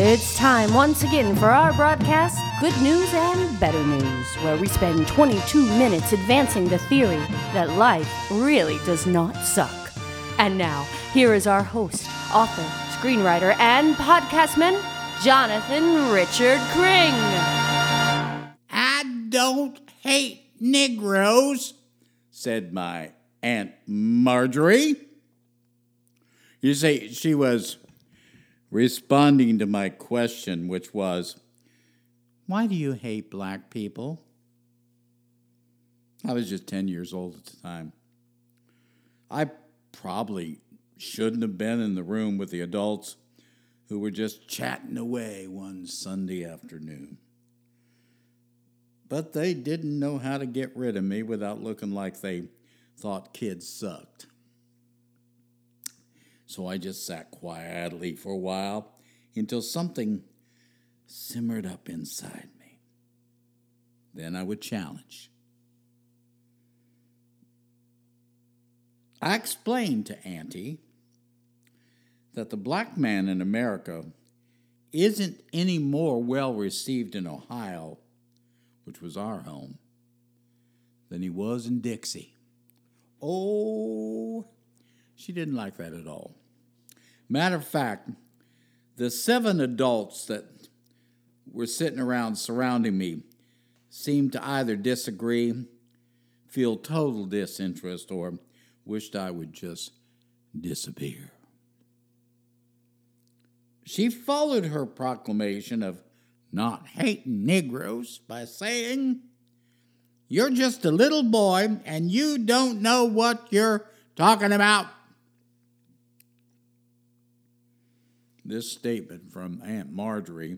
It's time once again for our broadcast, Good News and Better News, where we spend 22 minutes advancing the theory that life really does not suck. And now, here is our host, author, screenwriter, and podcastman, Jonathan Richard Cring. I don't hate Negroes, said my Aunt Marjorie. You see, she was responding to my question, which was, Why do you hate black people? I was just 10 years old at the time. I probably shouldn't have been in the room with the adults who were just chatting away one Sunday afternoon. But they didn't know how to get rid of me without looking like they thought kids sucked. So I just sat quietly for a while until something simmered up inside me. Then I would challenge. I explained to Auntie that the black man in America isn't any more well received in Ohio, which was our home, than he was in Dixie. Oh, she didn't like that at all. Matter of fact, the seven adults that were sitting around surrounding me seemed to either disagree, feel total disinterest, or wished I would just disappear. She followed her proclamation of not hating Negroes by saying, You're just a little boy and you don't know what you're talking about. This statement from Aunt Marjorie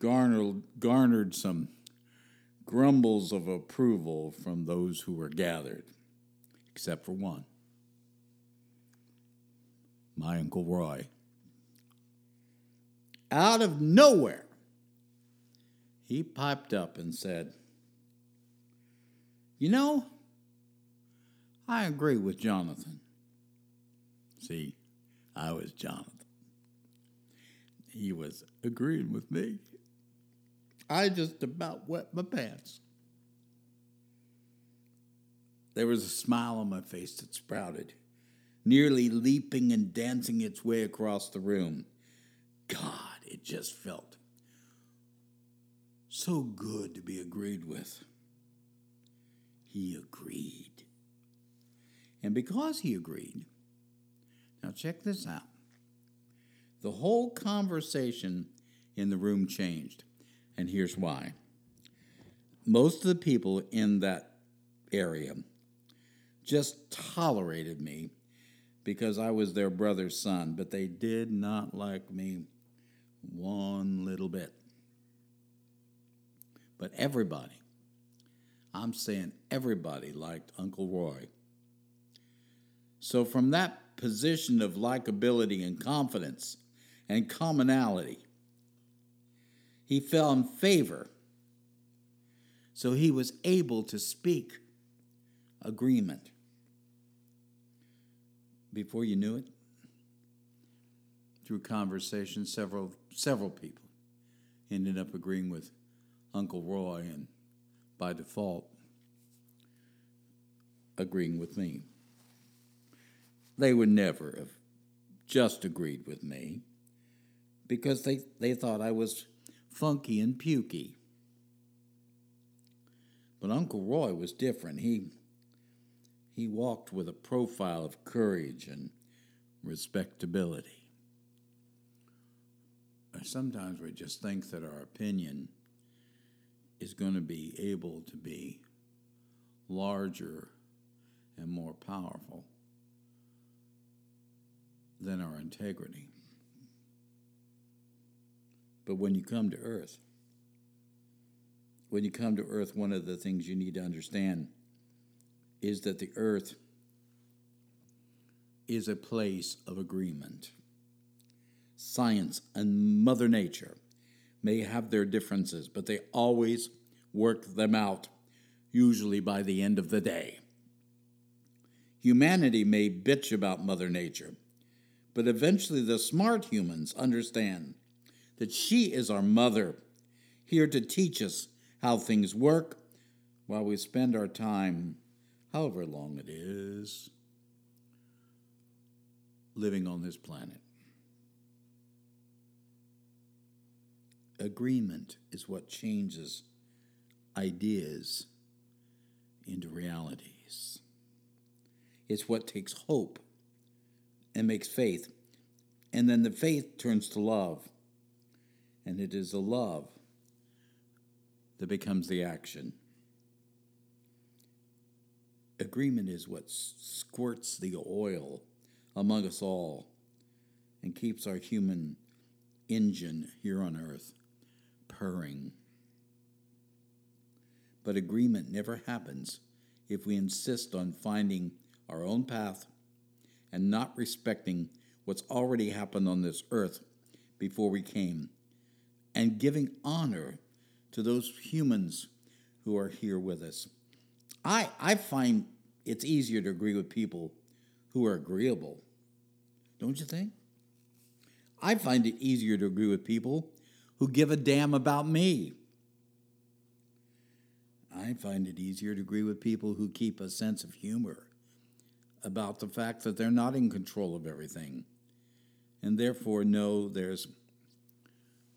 garnered, garnered some grumbles of approval from those who were gathered, except for one my Uncle Roy. Out of nowhere, he piped up and said, You know, I agree with Jonathan. See, I was Jonathan. He was agreeing with me. I just about wet my pants. There was a smile on my face that sprouted, nearly leaping and dancing its way across the room. God, it just felt so good to be agreed with. He agreed. And because he agreed, now check this out. The whole conversation in the room changed. And here's why. Most of the people in that area just tolerated me because I was their brother's son, but they did not like me one little bit. But everybody, I'm saying everybody liked Uncle Roy. So, from that position of likability and confidence and commonality, he fell in favor. So, he was able to speak agreement. Before you knew it, through conversation, several several people ended up agreeing with Uncle Roy and by default agreeing with me. They would never have just agreed with me because they, they thought I was funky and pukey. But Uncle Roy was different. He he walked with a profile of courage and respectability. Sometimes we just think that our opinion is going to be able to be larger and more powerful than our integrity. But when you come to earth, when you come to earth, one of the things you need to understand is that the earth is a place of agreement. Science and Mother Nature may have their differences, but they always work them out, usually by the end of the day. Humanity may bitch about Mother Nature, but eventually the smart humans understand that she is our mother, here to teach us how things work while we spend our time, however long it is, living on this planet. Agreement is what changes ideas into realities. It's what takes hope and makes faith. And then the faith turns to love. And it is the love that becomes the action. Agreement is what squirts the oil among us all and keeps our human engine here on earth purring. But agreement never happens if we insist on finding our own path and not respecting what's already happened on this earth before we came, and giving honor to those humans who are here with us. I, I find it's easier to agree with people who are agreeable. Don't you think? I find it easier to agree with people who give a damn about me. I find it easier to agree with people who keep a sense of humor about the fact that they're not in control of everything and therefore know there's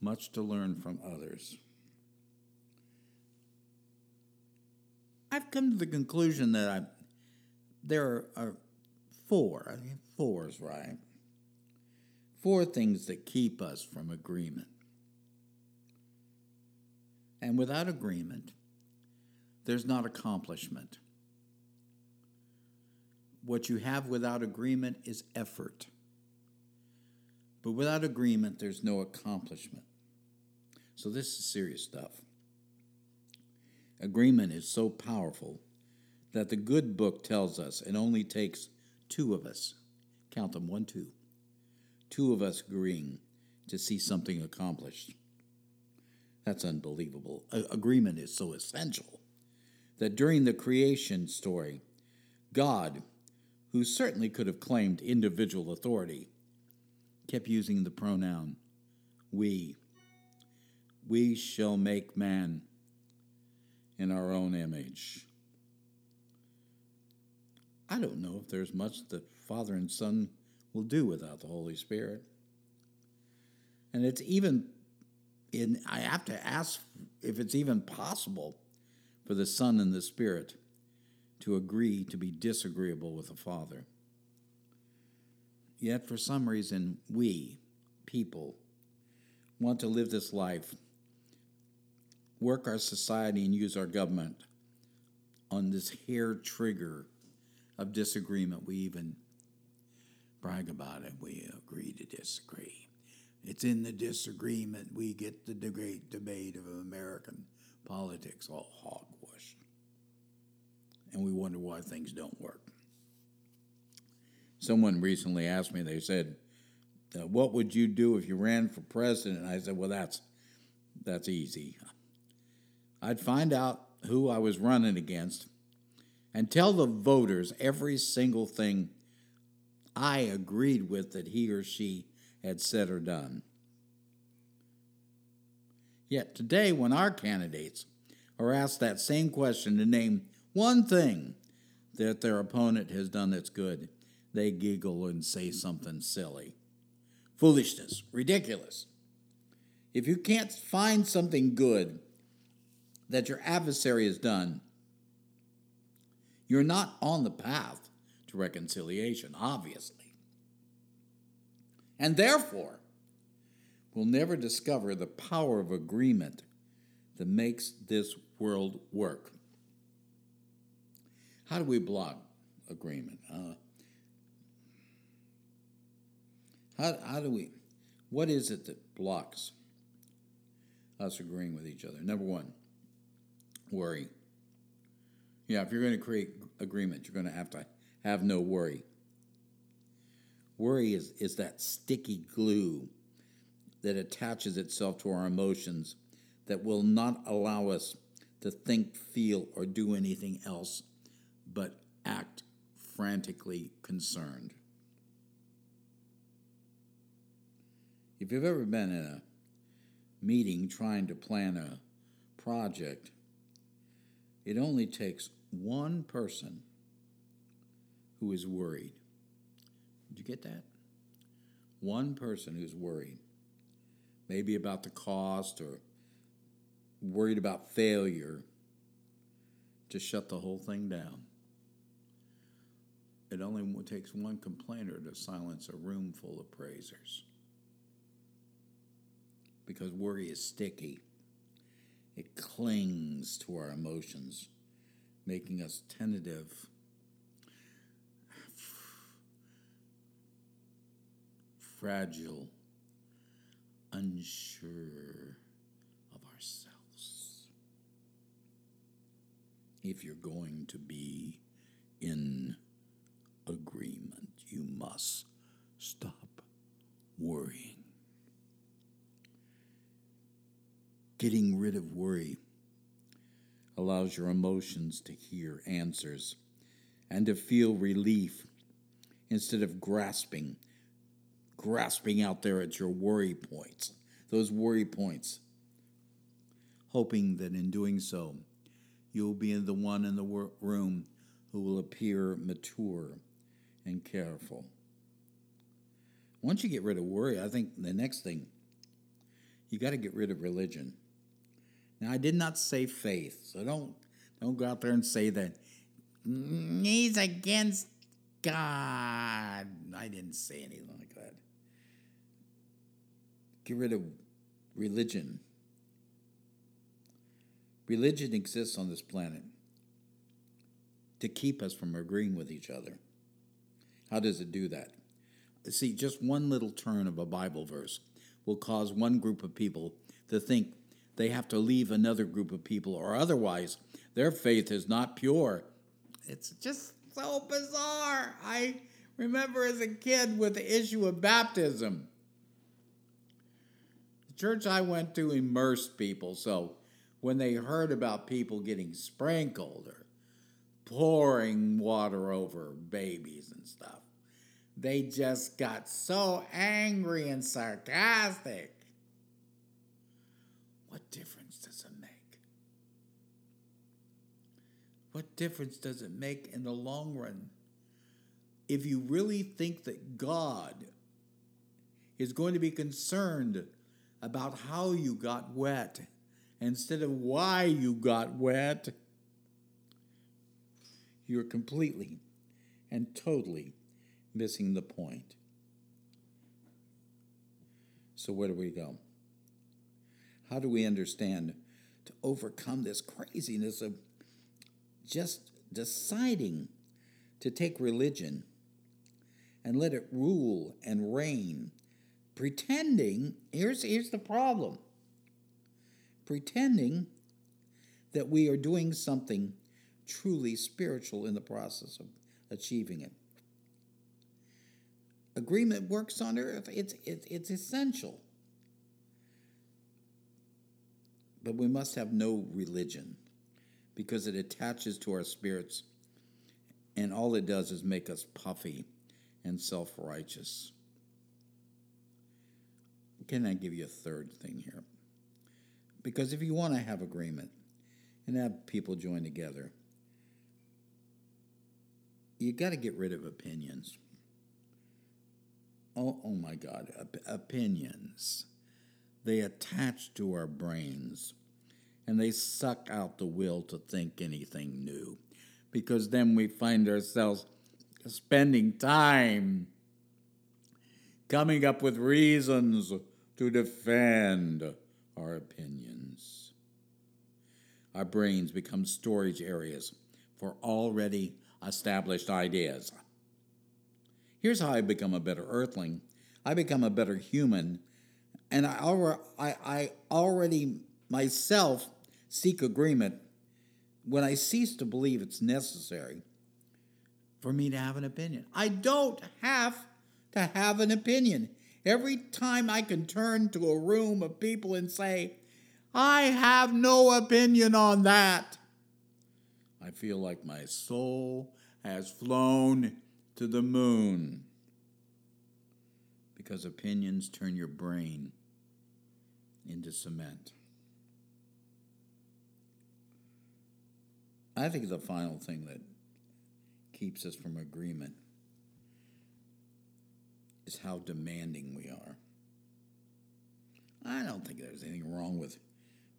much to learn from others. I've come to the conclusion that I, there are four, I think four is right, four things that keep us from agreement. And without agreement, there's not accomplishment. What you have without agreement is effort. But without agreement, there's no accomplishment. So this is serious stuff. Agreement is so powerful that the good book tells us it only takes two of us, count them one, two, two of us agreeing to see something accomplished. That's unbelievable. A- agreement is so essential that during the creation story, God, who certainly could have claimed individual authority, kept using the pronoun we. We shall make man in our own image. I don't know if there's much that Father and Son will do without the Holy Spirit. And it's even in I have to ask if it's even possible for the Son and the Spirit to agree to be disagreeable with the Father. Yet, for some reason, we, people, want to live this life, work our society, and use our government on this hair trigger of disagreement. We even brag about it. We agree to disagree. It's in the disagreement we get the great debate of American politics, all hogwash. And we wonder why things don't work. Someone recently asked me, they said, What would you do if you ran for president? And I said, Well, that's, that's easy. I'd find out who I was running against and tell the voters every single thing I agreed with that he or she had said or done. Yet today, when our candidates are asked that same question to name one thing that their opponent has done that's good, they giggle and say something silly. Foolishness, ridiculous. If you can't find something good that your adversary has done, you're not on the path to reconciliation, obviously. And therefore, we'll never discover the power of agreement that makes this world work. How do we block agreement? Uh, how, how do we, what is it that blocks us agreeing with each other? Number one, worry. Yeah, if you're going to create agreement, you're going to have to have no worry. Worry is, is that sticky glue that attaches itself to our emotions that will not allow us to think, feel, or do anything else but act frantically concerned. If you've ever been in a meeting trying to plan a project, it only takes one person who is worried. Did you get that? One person who's worried, maybe about the cost or worried about failure, to shut the whole thing down. It only takes one complainer to silence a room full of praisers. Because worry is sticky, it clings to our emotions, making us tentative fragile, unsure of ourselves. If you're going to be in agreement, you must stop worrying. Getting rid of worry allows your emotions to hear answers and to feel relief instead of grasping grasping out there at your worry points, those worry points, hoping that in doing so, you'll be the one in the room who will appear mature and careful. Once you get rid of worry, I think the next thing, you got to get rid of religion. Now, I did not say faith, so don't don't go out there and say that he's against God. I didn't say anything like that. Get rid of religion. Religion exists on this planet to keep us from agreeing with each other. How does it do that? See, just one little turn of a Bible verse will cause one group of people to think they have to leave another group of people, or otherwise their faith is not pure. It's just so bizarre. I remember as a kid with the issue of baptism The church I went to immersed people, so when they heard about people getting sprinkled or pouring water over babies and stuff, they just got so angry and sarcastic. What difference does it make? What difference does it make in the long run? If you really think that God is going to be concerned about how you got wet instead of why you got wet, you're completely and totally missing the point. So, where do we go? How do we understand to overcome this craziness of just deciding to take religion and let it rule and reign pretending, here's, here's the problem pretending that we are doing something truly spiritual in the process of achieving it. Agreement works on earth, it's, it's, it's essential. But we must have no religion because it attaches to our spirits, and all it does is make us puffy and self righteous. Can I give you a third thing here? Because if you want to have agreement and have people join together, you got to get rid of opinions. Oh, oh my God, Op- opinions. They attach to our brains and they suck out the will to think anything new because then we find ourselves spending time coming up with reasons to defend our opinions. Our brains become storage areas for already established ideas. Here's how I become a better earthling I become a better human, and I, already, I, I already myself seek agreement when I cease to believe it's necessary for me to have an opinion. I don't have to have an opinion. Every time I can turn to a room of people and say, I have no opinion on that, I feel like my soul has flown to the moon. Because opinions turn your brain into cement. I think the final thing that keeps us from agreement is how demanding we are. I don't think there's anything wrong with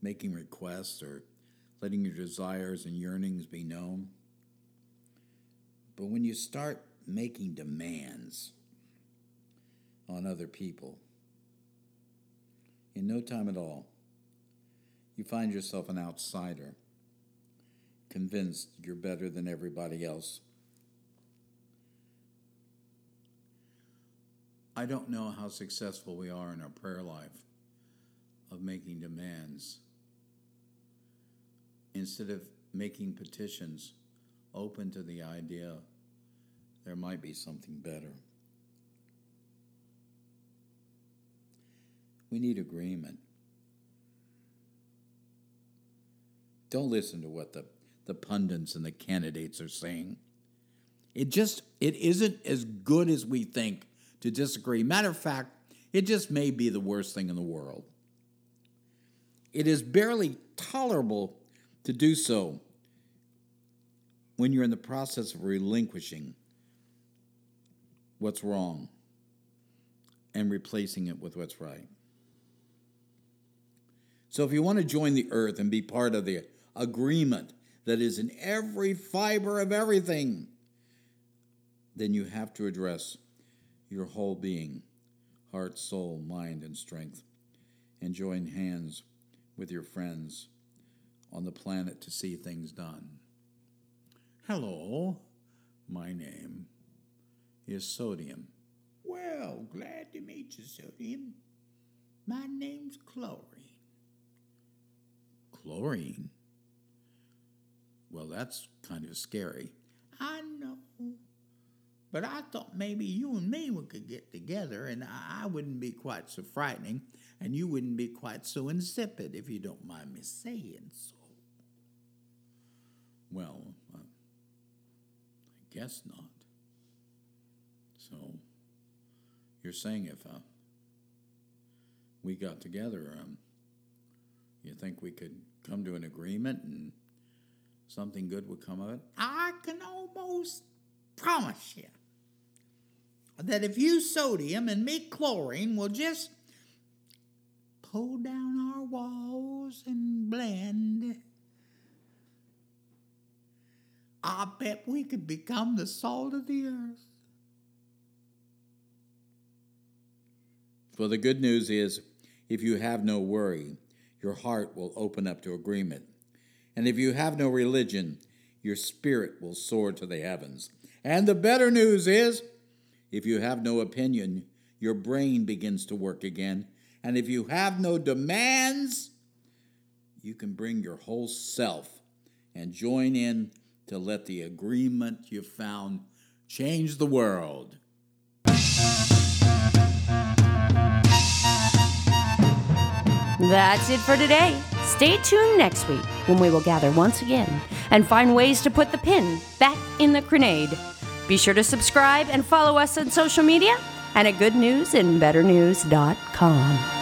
making requests or letting your desires and yearnings be known. But when you start making demands on other people, in no time at all, you find yourself an outsider, convinced you're better than everybody else. I don't know how successful we are in our prayer life of making demands. Instead of making petitions open to the idea there might be something better. We need agreement. Don't listen to what the, the pundits and the candidates are saying. It just it isn't as good as we think to disagree. Matter of fact, it just may be the worst thing in the world. It is barely tolerable to do so when you're in the process of relinquishing what's wrong and replacing it with what's right. So, if you want to join the earth and be part of the agreement that is in every fiber of everything, then you have to address your whole being heart, soul, mind, and strength and join hands with your friends on the planet to see things done. Hello, my name is Sodium. Well, glad to meet you, Sodium. My name's Chlorine. Chlorine? Well, that's kind of scary. I know. But I thought maybe you and me we could get together and I wouldn't be quite so frightening and you wouldn't be quite so insipid if you don't mind me saying so. Well, uh, I guess not. So, you're saying if uh, we got together, um, you think we could come to an agreement and something good would come of it? I can almost promise you that if you sodium and me chlorine will just pull down our walls and blend, I bet we could become the salt of the earth. Well, the good news is if you have no worry, your heart will open up to agreement. And if you have no religion, your spirit will soar to the heavens. And the better news is if you have no opinion, your brain begins to work again. And if you have no demands, you can bring your whole self and join in to let the agreement you found change the world. That's it for today. Stay tuned next week when we will gather once again and find ways to put the pin back in the grenade. Be sure to subscribe and follow us on social media and at goodnewsandbetternews.com.